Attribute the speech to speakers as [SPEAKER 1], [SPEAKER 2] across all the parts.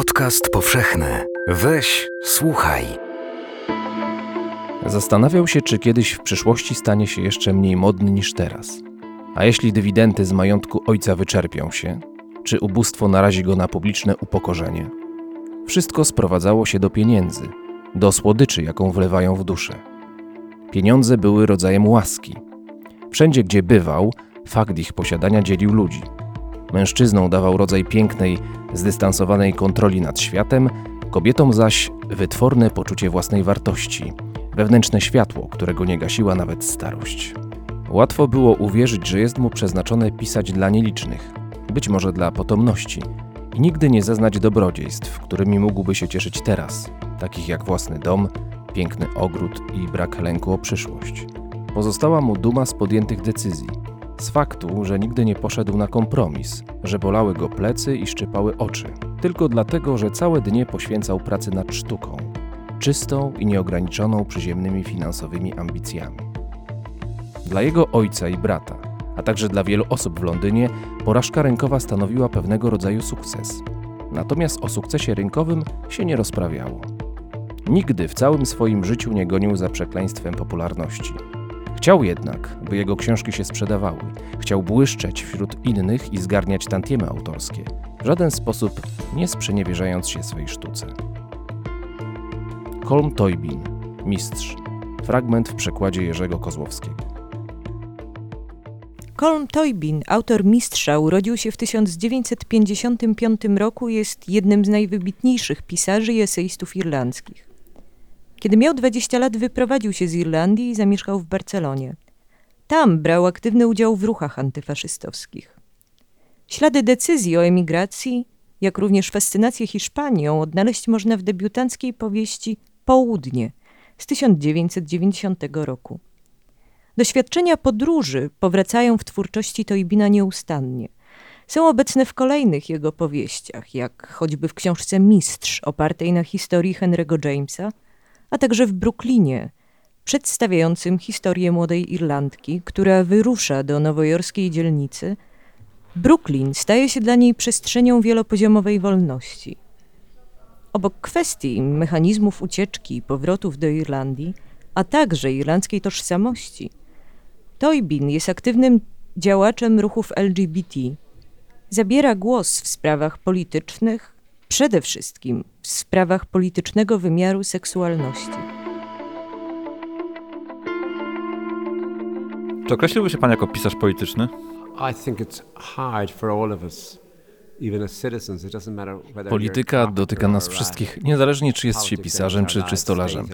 [SPEAKER 1] Podcast powszechny. Weź, słuchaj.
[SPEAKER 2] Zastanawiał się, czy kiedyś w przyszłości stanie się jeszcze mniej modny niż teraz. A jeśli dywidendy z majątku ojca wyczerpią się, czy ubóstwo narazi go na publiczne upokorzenie? Wszystko sprowadzało się do pieniędzy, do słodyczy, jaką wlewają w duszę. Pieniądze były rodzajem łaski. Wszędzie, gdzie bywał, fakt ich posiadania dzielił ludzi. Mężczyznom dawał rodzaj pięknej, zdystansowanej kontroli nad światem, kobietom zaś wytworne poczucie własnej wartości, wewnętrzne światło, którego nie gasiła nawet starość. Łatwo było uwierzyć, że jest mu przeznaczone pisać dla nielicznych, być może dla potomności, i nigdy nie zeznać dobrodziejstw, którymi mógłby się cieszyć teraz, takich jak własny dom, piękny ogród i brak lęku o przyszłość. Pozostała mu duma z podjętych decyzji, z faktu, że nigdy nie poszedł na kompromis, że bolały go plecy i szczypały oczy, tylko dlatego, że całe dnie poświęcał pracy nad sztuką, czystą i nieograniczoną przyziemnymi finansowymi ambicjami. Dla jego ojca i brata, a także dla wielu osób w Londynie, porażka rynkowa stanowiła pewnego rodzaju sukces. Natomiast o sukcesie rynkowym się nie rozprawiało. Nigdy w całym swoim życiu nie gonił za przekleństwem popularności. Chciał jednak, by jego książki się sprzedawały. Chciał błyszczeć wśród innych i zgarniać tantiemy autorskie, w żaden sposób nie sprzeniewierzając się swej sztuce. Kolm Toybin, Mistrz. Fragment w przekładzie Jerzego Kozłowskiego.
[SPEAKER 3] Colm Toybin, autor Mistrza, urodził się w 1955 roku jest jednym z najwybitniejszych pisarzy i eseistów irlandzkich. Kiedy miał 20 lat, wyprowadził się z Irlandii i zamieszkał w Barcelonie. Tam brał aktywny udział w ruchach antyfaszystowskich. Ślady decyzji o emigracji, jak również fascynację Hiszpanią odnaleźć można w debiutanckiej powieści Południe z 1990 roku. Doświadczenia podróży powracają w twórczości Toybina nieustannie. Są obecne w kolejnych jego powieściach, jak choćby w książce Mistrz, opartej na historii Henry'ego Jamesa, a także w Brooklynie, przedstawiającym historię młodej Irlandki, która wyrusza do nowojorskiej dzielnicy. Brooklyn staje się dla niej przestrzenią wielopoziomowej wolności. Obok kwestii mechanizmów ucieczki i powrotów do Irlandii, a także irlandzkiej tożsamości, Toybin jest aktywnym działaczem ruchów LGBT. Zabiera głos w sprawach politycznych, przede wszystkim w sprawach politycznego wymiaru seksualności.
[SPEAKER 4] Czy określiłby się pan jako pisarz polityczny?
[SPEAKER 2] Polityka dotyka nas wszystkich, niezależnie czy jest się pisarzem czy, czy stolarzem.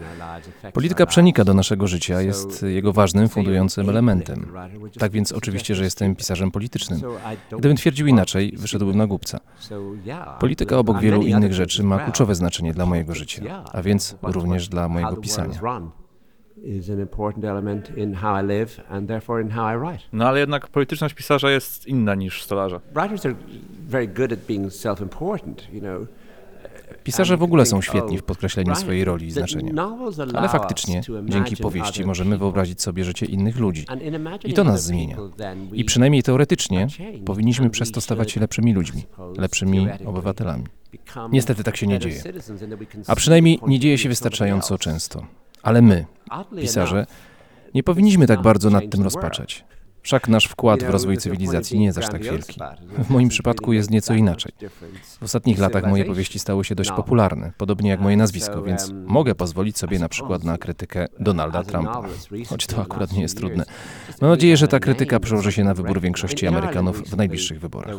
[SPEAKER 2] Polityka przenika do naszego życia, jest jego ważnym, fundującym elementem. Tak więc oczywiście, że jestem pisarzem politycznym. Gdybym twierdził inaczej, wyszedłbym na głupca. Polityka obok wielu innych rzeczy ma kluczowe znaczenie dla mojego życia, a więc również dla mojego pisania.
[SPEAKER 4] No ale jednak polityczność pisarza jest inna niż stolarza.
[SPEAKER 2] Pisarze w ogóle są świetni w podkreśleniu swojej roli i znaczenia. Ale faktycznie, dzięki powieści możemy wyobrazić sobie życie innych ludzi. I to nas zmienia. I przynajmniej teoretycznie powinniśmy przez to stawać się lepszymi ludźmi, lepszymi obywatelami. Niestety tak się nie dzieje. A przynajmniej nie dzieje się wystarczająco często. Ale my, pisarze, nie powinniśmy tak bardzo nad tym rozpaczać. Wszak nasz wkład w rozwój cywilizacji nie jest aż tak wielki. W moim przypadku jest nieco inaczej. W ostatnich latach moje powieści stały się dość popularne, podobnie jak moje nazwisko, więc mogę pozwolić sobie na przykład na krytykę Donalda Trumpa, choć to akurat nie jest trudne. Mam nadzieję, że ta krytyka przełoży się na wybór większości Amerykanów w najbliższych wyborach.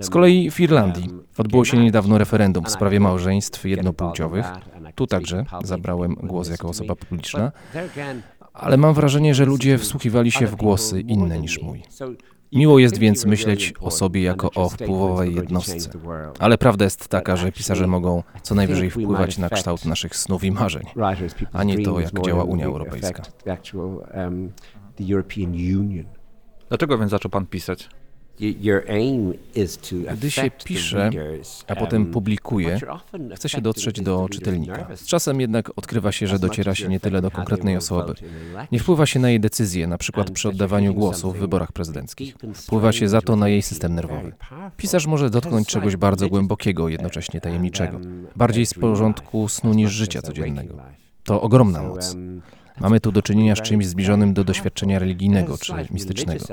[SPEAKER 2] Z kolei w Irlandii odbyło się niedawno referendum w sprawie małżeństw jednopłciowych. Tu także zabrałem głos jako osoba publiczna ale mam wrażenie, że ludzie wsłuchiwali się w głosy inne niż mój. Miło jest więc myśleć o sobie jako o wpływowej jednostce. Ale prawda jest taka, że pisarze mogą co najwyżej wpływać na kształt naszych snów i marzeń, a nie to, jak działa Unia Europejska.
[SPEAKER 4] Dlaczego więc zaczął pan pisać?
[SPEAKER 2] Gdy się pisze, a potem publikuje, chce się dotrzeć do czytelnika. Czasem jednak odkrywa się, że dociera się nie tyle do konkretnej osoby. Nie wpływa się na jej decyzje, na przykład przy oddawaniu głosu w wyborach prezydenckich. Wpływa się za to na jej system nerwowy. Pisarz może dotknąć czegoś bardzo głębokiego, jednocześnie tajemniczego, bardziej z porządku snu niż życia codziennego. To ogromna moc. Mamy tu do czynienia z czymś zbliżonym do doświadczenia religijnego czy mistycznego.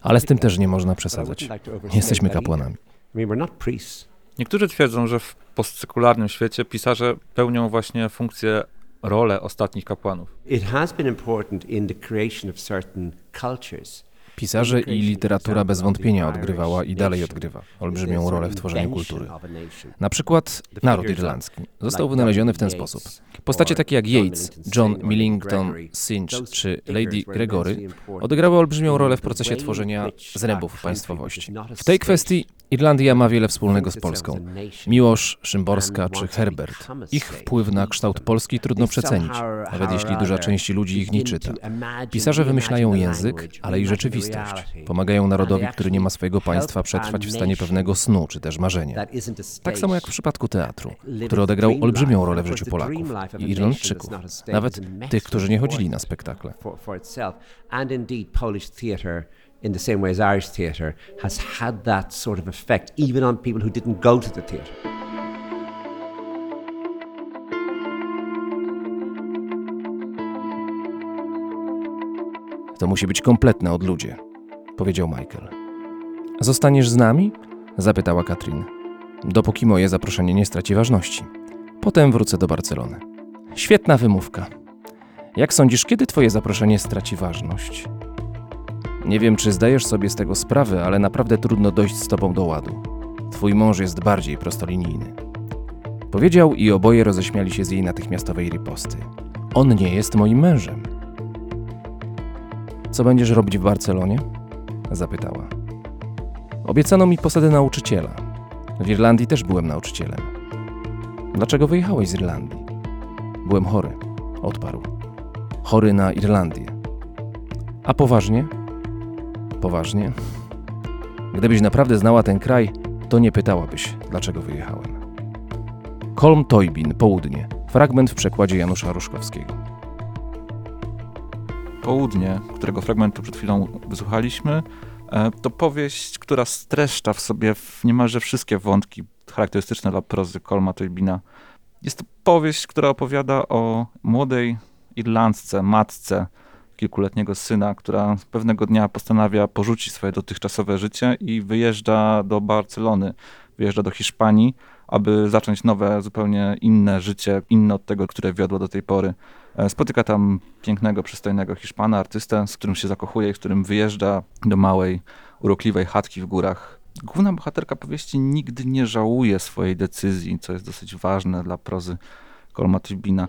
[SPEAKER 2] Ale z tym też nie można przesadzać. Nie jesteśmy kapłanami.
[SPEAKER 4] Niektórzy twierdzą, że w postsekularnym świecie pisarze pełnią właśnie funkcję, rolę ostatnich kapłanów.
[SPEAKER 5] It has been important in the creation of certain cultures.
[SPEAKER 2] Pisarze i literatura bez wątpienia odgrywała i dalej odgrywa olbrzymią rolę w tworzeniu kultury. Na przykład naród irlandzki został wynaleziony w ten sposób. Postacie takie jak Yeats, John Millington Synge czy Lady Gregory odegrały olbrzymią rolę w procesie tworzenia zrębów państwowości. W tej kwestii Irlandia ma wiele wspólnego z Polską. Miłosz, Szymborska czy Herbert. Ich wpływ na kształt Polski trudno przecenić, nawet jeśli duża część ludzi ich nie czyta. Pisarze wymyślają język, ale i rzeczywistość. Pomagają narodowi, który nie ma swojego państwa, przetrwać w stanie pewnego snu czy też marzenia. Tak samo jak w przypadku teatru, który odegrał olbrzymią rolę w życiu Polaków i Irlandczyków, nawet tych, którzy nie chodzili na spektakle.
[SPEAKER 5] In the same way as Irish theatre, has had that sort of effect, even on people who didn't go to the theatre.
[SPEAKER 2] To musi być kompletne odludzie, powiedział Michael. Zostaniesz z nami? zapytała Katrin. Dopóki moje zaproszenie nie straci ważności. Potem wrócę do Barcelony. Świetna wymówka. Jak sądzisz, kiedy twoje zaproszenie straci ważność? Nie wiem, czy zdajesz sobie z tego sprawę, ale naprawdę trudno dojść z tobą do ładu. Twój mąż jest bardziej prostolinijny. Powiedział i oboje roześmiali się z jej natychmiastowej riposty. On nie jest moim mężem. Co będziesz robić w Barcelonie? Zapytała. Obiecano mi posadę nauczyciela. W Irlandii też byłem nauczycielem. Dlaczego wyjechałeś z Irlandii? Byłem chory, odparł. Chory na Irlandię. A poważnie? Poważnie? Gdybyś naprawdę znała ten kraj, to nie pytałabyś, dlaczego wyjechałem. Kolm Toybin, południe. Fragment w przekładzie Janusza Ruszkowskiego.
[SPEAKER 4] Południe, którego fragmentu przed chwilą wysłuchaliśmy, e, to powieść, która streszcza w sobie niemalże wszystkie wątki charakterystyczne dla prozy Colma Toybina. Jest to powieść, która opowiada o młodej Irlandce, matce kilkuletniego syna, która pewnego dnia postanawia porzucić swoje dotychczasowe życie i wyjeżdża do Barcelony, wyjeżdża do Hiszpanii, aby zacząć nowe, zupełnie inne życie, inne od tego, które wiodło do tej pory. E, Spotyka tam pięknego, przystojnego Hiszpana, artystę, z którym się zakochuje z którym wyjeżdża do małej, urokliwej chatki w górach. Główna bohaterka powieści nigdy nie żałuje swojej decyzji, co jest dosyć ważne dla prozy Colma Toybina.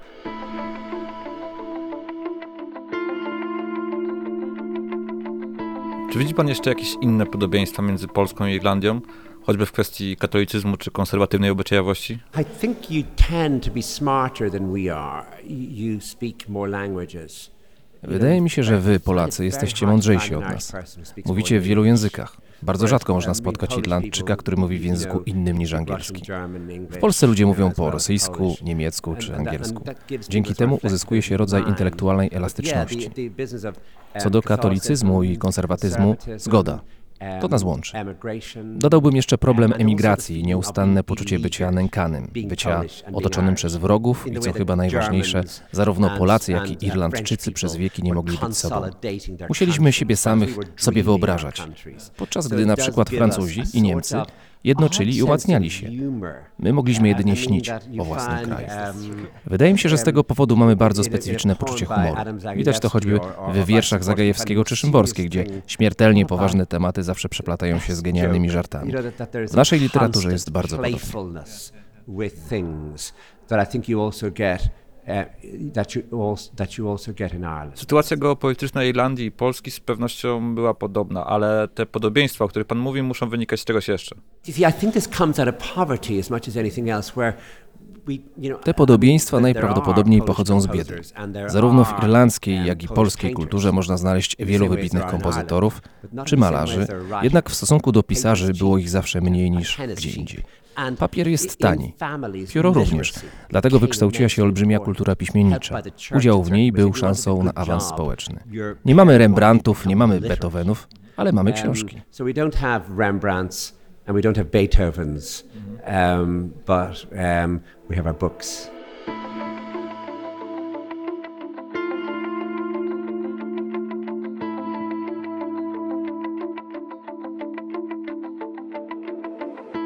[SPEAKER 4] Czy widzi pan jeszcze jakieś inne podobieństwa między Polską i Irlandią? Choćby w kwestii katolicyzmu czy konserwatywnej obyczajowości?
[SPEAKER 5] I think you tend to be smarter than we are. You speak more languages.
[SPEAKER 2] Wydaje mi się, że wy, Polacy, jesteście mądrzejsi od nas. Mówicie w wielu językach. Bardzo rzadko można spotkać Irlandczyka, który mówi w języku innym niż angielski. W Polsce ludzie mówią po rosyjsku, niemiecku czy angielsku. Dzięki temu uzyskuje się rodzaj intelektualnej elastyczności. Co do katolicyzmu i konserwatyzmu, zgoda. To nas łączy. Dodałbym jeszcze problem emigracji nieustanne poczucie bycia nękanym, bycia otoczonym przez wrogów i co chyba najważniejsze, zarówno Polacy, jak i Irlandczycy przez wieki nie mogli być sobą. Musieliśmy siebie samych sobie wyobrażać, podczas gdy na przykład Francuzi i Niemcy jednoczyli i umacniali się. My mogliśmy jedynie śnić o własnym kraju. Wydaje mi się, że z tego powodu mamy bardzo specyficzne poczucie humoru. Widać to choćby w wierszach Zagajewskiego czy Szymborskiej, gdzie śmiertelnie poważne tematy zawsze przeplatają się z genialnymi żartami. W naszej literaturze jest bardzo podobnie.
[SPEAKER 4] Sytuacja geopolityczna Irlandii i Polski z pewnością była podobna, ale te podobieństwa, o których pan mówi, muszą wynikać z czegoś jeszcze.
[SPEAKER 5] See, I think this comes out of poverty as much as anything else, where
[SPEAKER 2] Te podobieństwa najprawdopodobniej pochodzą z biedy. Zarówno w irlandzkiej, jak i polskiej kulturze można znaleźć wielu wybitnych kompozytorów czy malarzy, jednak w stosunku do pisarzy było ich zawsze mniej niż gdzie indziej. Papier jest tani, pióro również, dlatego wykształciła się olbrzymia kultura piśmiennicza. Udział w niej był szansą na awans społeczny. Nie mamy Rembrandtów, nie mamy Beethovenów, ale mamy książki.
[SPEAKER 5] And we don't have Beethovens, um, but um, we have our books.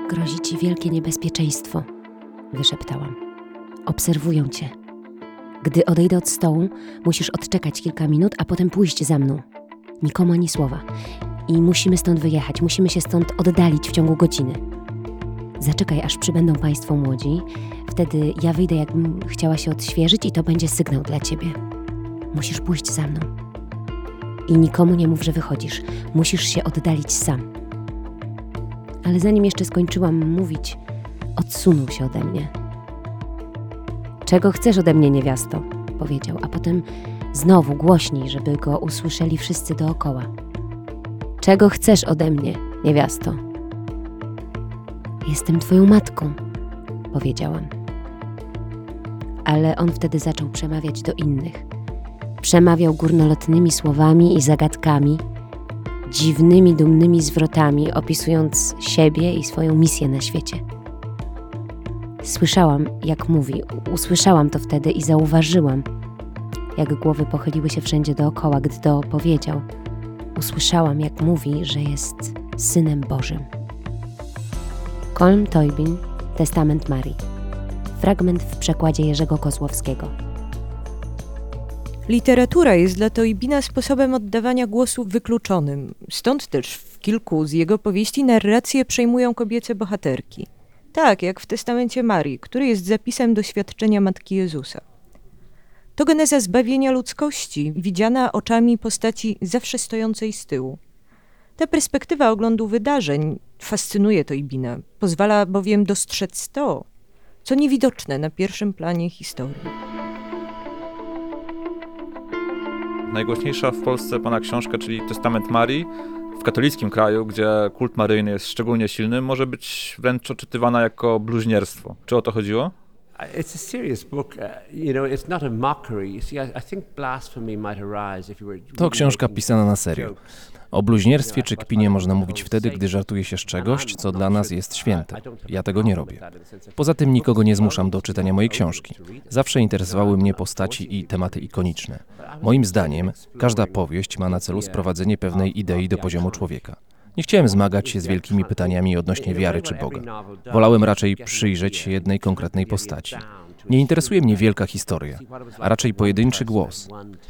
[SPEAKER 6] Grozi ci wielkie niebezpieczeństwo, wyszeptałam. Obserwują cię. Gdy odejdę od stołu, musisz odczekać kilka minut, a potem pójść za mną. Nikomu ani słowa. I musimy stąd wyjechać, musimy się stąd oddalić w ciągu godziny. Zaczekaj, aż przybędą państwo młodzi. Wtedy ja wyjdę, jakbym chciała się odświeżyć, i to będzie sygnał dla ciebie. Musisz pójść za mną. I nikomu nie mów, że wychodzisz. Musisz się oddalić sam. Ale zanim jeszcze skończyłam mówić, odsunął się ode mnie. Czego chcesz ode mnie, niewiasto? powiedział, a potem znowu głośniej, żeby go usłyszeli wszyscy dookoła. Czego chcesz ode mnie, niewiasto? Jestem twoją matką, powiedziałam. Ale on wtedy zaczął przemawiać do innych. Przemawiał górnolotnymi słowami i zagadkami, dziwnymi, dumnymi zwrotami, opisując siebie i swoją misję na świecie. Słyszałam, jak mówi, usłyszałam to wtedy i zauważyłam, jak głowy pochyliły się wszędzie dookoła, gdy to powiedział. Usłyszałam, jak mówi, że jest synem Bożym. Kolm Toybin, Testament Marii. Fragment w przekładzie Jerzego Kozłowskiego.
[SPEAKER 3] Literatura jest dla Toibina sposobem oddawania głosu wykluczonym. Stąd też w kilku z jego powieści narrację przejmują kobiece bohaterki. Tak jak w Testamencie Marii, który jest zapisem doświadczenia Matki Jezusa. To geneza zbawienia ludzkości, widziana oczami postaci zawsze stojącej z tyłu. Ta perspektywa oglądu wydarzeń fascynuje Toibina, pozwala bowiem dostrzec to, co niewidoczne na pierwszym planie historii.
[SPEAKER 4] Najgłośniejsza w Polsce pana książka, czyli Testament Marii, w katolickim kraju, gdzie kult maryjny jest szczególnie silny, może być wręcz odczytywana jako bluźnierstwo. Czy o to chodziło?
[SPEAKER 5] It's a serious book. Uh, you know, it's not a mockery. You see, I, I think blasphemy might arise if you were.
[SPEAKER 2] To książka pisana na serio. O bluźnierstwie czy kpinie można mówić wtedy, gdy żartuje się z czegoś, co dla nas jest święte. Ja tego nie robię. Poza tym nikogo nie zmuszam do czytania mojej książki. Zawsze interesowały mnie postaci i tematy ikoniczne. Moim zdaniem, każda powieść ma na celu sprowadzenie pewnej idei do poziomu człowieka. Nie chciałem zmagać się z wielkimi pytaniami odnośnie wiary czy Boga. Wolałem raczej przyjrzeć się jednej konkretnej postaci. Nie interesuje mnie wielka historia, a raczej pojedynczy głos.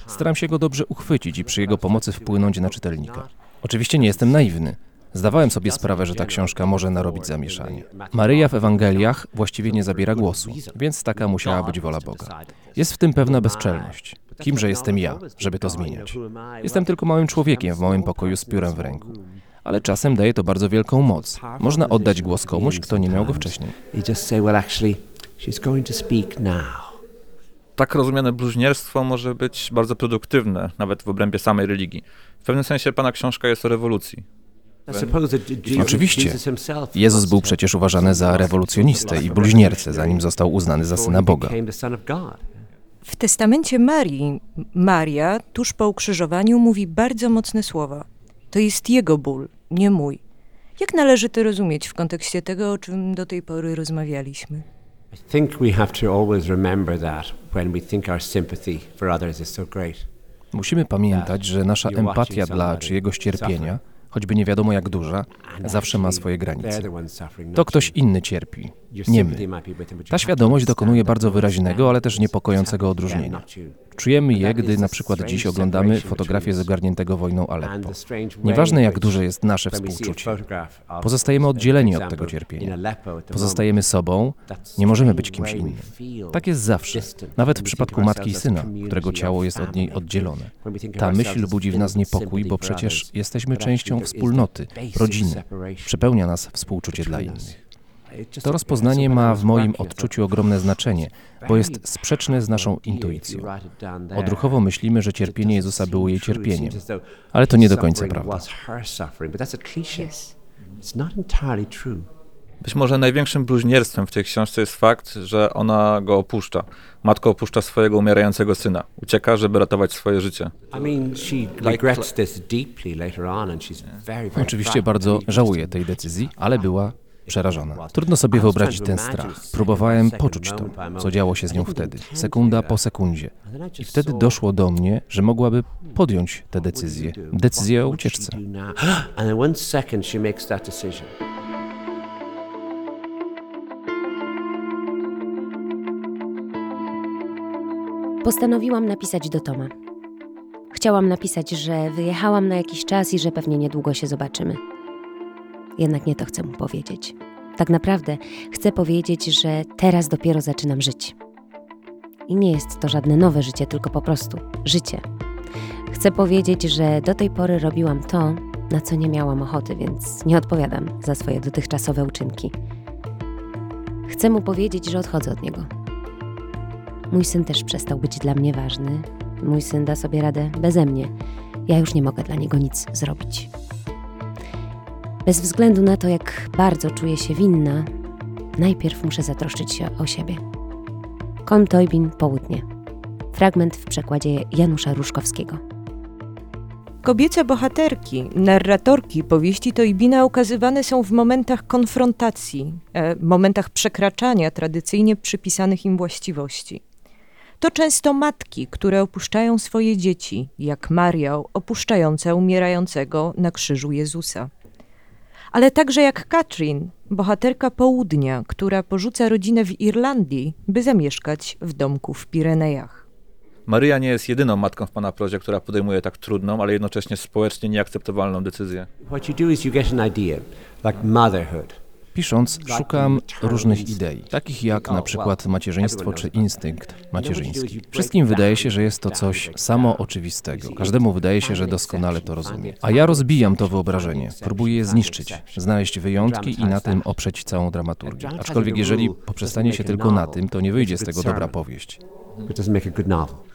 [SPEAKER 2] Staram się go dobrze uchwycić i przy jego pomocy wpłynąć na czytelnika. Oczywiście nie jestem naiwny. Zdawałem sobie sprawę, że ta książka może narobić zamieszanie. Maryja w Ewangeliach właściwie nie zabiera głosu, więc taka musiała być wola Boga. Jest w tym pewna bezczelność. Kimże jestem ja, żeby to zmieniać? Jestem tylko małym człowiekiem w małym pokoju z piórem w ręku. Ale czasem daje to bardzo wielką moc. Można oddać głos komuś, kto nie miał go wcześniej.
[SPEAKER 4] Tak rozumiane bluźnierstwo może być bardzo produktywne, nawet w obrębie samej religii. W pewnym sensie pana książka jest o rewolucji.
[SPEAKER 2] Oczywiście. Jezus był
[SPEAKER 5] have
[SPEAKER 2] przecież uważany za rewolucjonistę i bluźniercę, zanim został uznany za syna Boga.
[SPEAKER 3] W testamencie Marii, Maria tuż po ukrzyżowaniu mówi bardzo mocne słowa. To jest jego ból, nie mój. Jak należy to rozumieć w kontekście tego, o czym do tej pory rozmawialiśmy?
[SPEAKER 5] I think we have to always remember that when we think our sympathy for others is so great.
[SPEAKER 2] Musimy pamiętać, że nasza empatia dla czyjegoś cierpienia, choćby nie wiadomo jak duża, zawsze ma swoje granice. To ktoś inny cierpi, nie my. Ta świadomość dokonuje bardzo wyraźnego, ale też niepokojącego odróżnienia. Czujemy je, gdy na przykład dziś oglądamy fotografię zagarniętego wojną Aleppo. Nieważne jak duże jest nasze współczucie. Pozostajemy oddzieleni od tego cierpienia. Pozostajemy sobą, nie możemy być kimś innym. Tak jest zawsze, nawet w przypadku matki i syna, którego ciało jest od niej oddzielone. Ta myśl budzi w nas niepokój, bo przecież jesteśmy częścią wspólnoty, rodziny. Przepełnia nas współczucie dla innych. To rozpoznanie ma w moim odczuciu ogromne znaczenie, bo jest sprzeczne z naszą intuicją. Odruchowo myślimy, że cierpienie Jezusa było jej cierpieniem, ale to nie do końca prawda.
[SPEAKER 4] Być może największym bluźnierstwem w tej książce jest fakt, że ona go opuszcza. Matka opuszcza swojego umierającego syna. Ucieka, żeby ratować swoje życie.
[SPEAKER 2] Oczywiście bardzo żałuję tej decyzji, ale była przerażona. Trudno sobie wyobrazić ten strach. Próbowałem poczuć to, co działo się z nią wtedy, sekunda po sekundzie. I wtedy doszło do mnie, że mogłaby podjąć tę decyzję. Decyzję o ucieczce.
[SPEAKER 6] Postanowiłam napisać do Toma. Chciałam napisać, że wyjechałam na jakiś czas i że pewnie niedługo się zobaczymy. Jednak nie to chcę mu powiedzieć. Tak naprawdę chcę powiedzieć, że teraz dopiero zaczynam żyć. I nie jest to żadne nowe życie, tylko po prostu życie. Chcę powiedzieć, że do tej pory robiłam to, na co nie miałam ochoty, więc nie odpowiadam za swoje dotychczasowe uczynki. Chcę mu powiedzieć, że odchodzę od niego. Mój syn też przestał być dla mnie ważny. Mój syn da sobie radę beze mnie. Ja już nie mogę dla niego nic zrobić. Bez względu na to, jak bardzo czuję się winna, najpierw muszę zatroszczyć się o siebie. Kon Toybin, Południe. Fragment w przekładzie Janusza Ruszkowskiego.
[SPEAKER 3] Kobiece bohaterki, narratorki powieści Toybina ukazywane są w momentach konfrontacji, e, momentach przekraczania tradycyjnie przypisanych im właściwości. To często matki, które opuszczają swoje dzieci, jak Maria opuszczająca umierającego na krzyżu Jezusa. Ale także jak Katrin, bohaterka południa, która porzuca rodzinę w Irlandii, by zamieszkać w domku w Pirenejach.
[SPEAKER 4] Maryja nie jest jedyną matką w Pana prozie, która podejmuje tak trudną, ale jednocześnie społecznie nieakceptowalną decyzję.
[SPEAKER 5] What you do is you get an idea, like motherhood.
[SPEAKER 2] Pisząc, szukam różnych idei, takich jak na przykład macierzyństwo czy instynkt macierzyński. Wszystkim wydaje się, że jest to coś samo oczywistego. Każdemu wydaje się, że doskonale to rozumie. A ja rozbijam to wyobrażenie, próbuję je zniszczyć, znaleźć wyjątki i na tym oprzeć całą dramaturgię. Aczkolwiek jeżeli poprzestanie się tylko na tym, to nie wyjdzie z tego dobra powieść.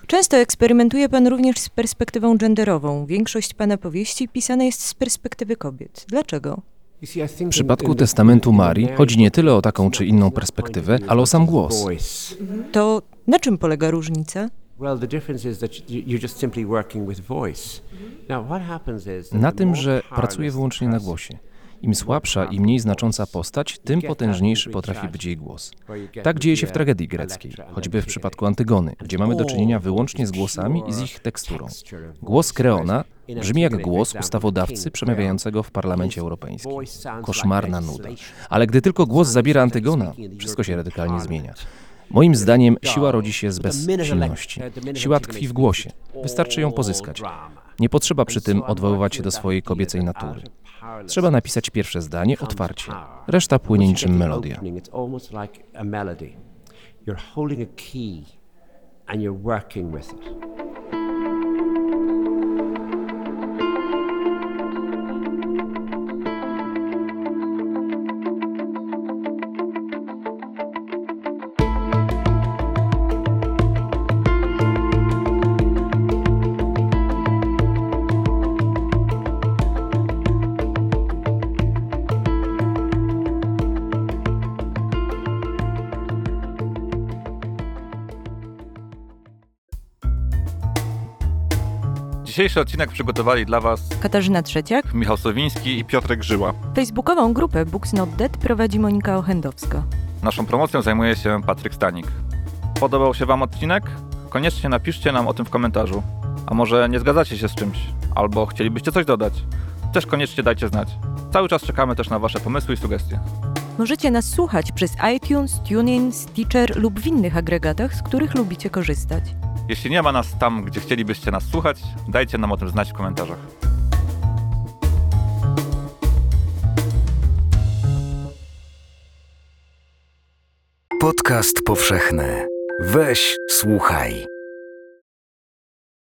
[SPEAKER 3] Często eksperymentuje pan również z perspektywą genderową. Większość pana powieści pisana jest z perspektywy kobiet. Dlaczego?
[SPEAKER 2] W przypadku Testamentu Marii chodzi nie tyle o taką czy inną perspektywę, ale o sam głos.
[SPEAKER 3] To na czym polega różnica?
[SPEAKER 2] Na tym, że pracuje wyłącznie na głosie. Im słabsza i mniej znacząca postać, tym potężniejszy potrafi być jej głos. Tak dzieje się w tragedii greckiej, choćby w przypadku Antygony, gdzie mamy do czynienia wyłącznie z głosami i z ich teksturą. Głos Kreona brzmi jak głos ustawodawcy przemawiającego w Parlamencie Europejskim. Koszmarna nuda. Ale gdy tylko głos zabiera Antygona, wszystko się radykalnie zmienia. Moim zdaniem siła rodzi się z bezsilności. Siła tkwi w głosie. Wystarczy ją pozyskać. Nie potrzeba przy tym odwoływać się do swojej kobiecej natury. Trzeba napisać pierwsze zdanie otwarcie. Reszta płynie niczym melodia.
[SPEAKER 5] You're holding a key and you're working with it.
[SPEAKER 4] Dzisiejszy odcinek przygotowali dla Was
[SPEAKER 3] Katarzyna Trzeciak.
[SPEAKER 4] Michał Sowiński i Piotrek Żyła.
[SPEAKER 3] Facebookową grupę Books Not Dead prowadzi Monika Ochendowska.
[SPEAKER 4] Naszą promocją zajmuje się Patryk Stanik. Podobał się Wam odcinek? Koniecznie napiszcie nam o tym w komentarzu. A może nie zgadzacie się z czymś? Albo chcielibyście coś dodać? Też koniecznie dajcie znać. Cały czas czekamy też na Wasze pomysły i sugestie.
[SPEAKER 3] Możecie nas słuchać przez iTunes, TuneIn, Stitcher lub w innych agregatach, z których lubicie korzystać.
[SPEAKER 4] Jeśli nie ma nas tam, gdzie chcielibyście nas słuchać, dajcie nam o tym znać w komentarzach.
[SPEAKER 1] Podcast powszechny. Weź, słuchaj.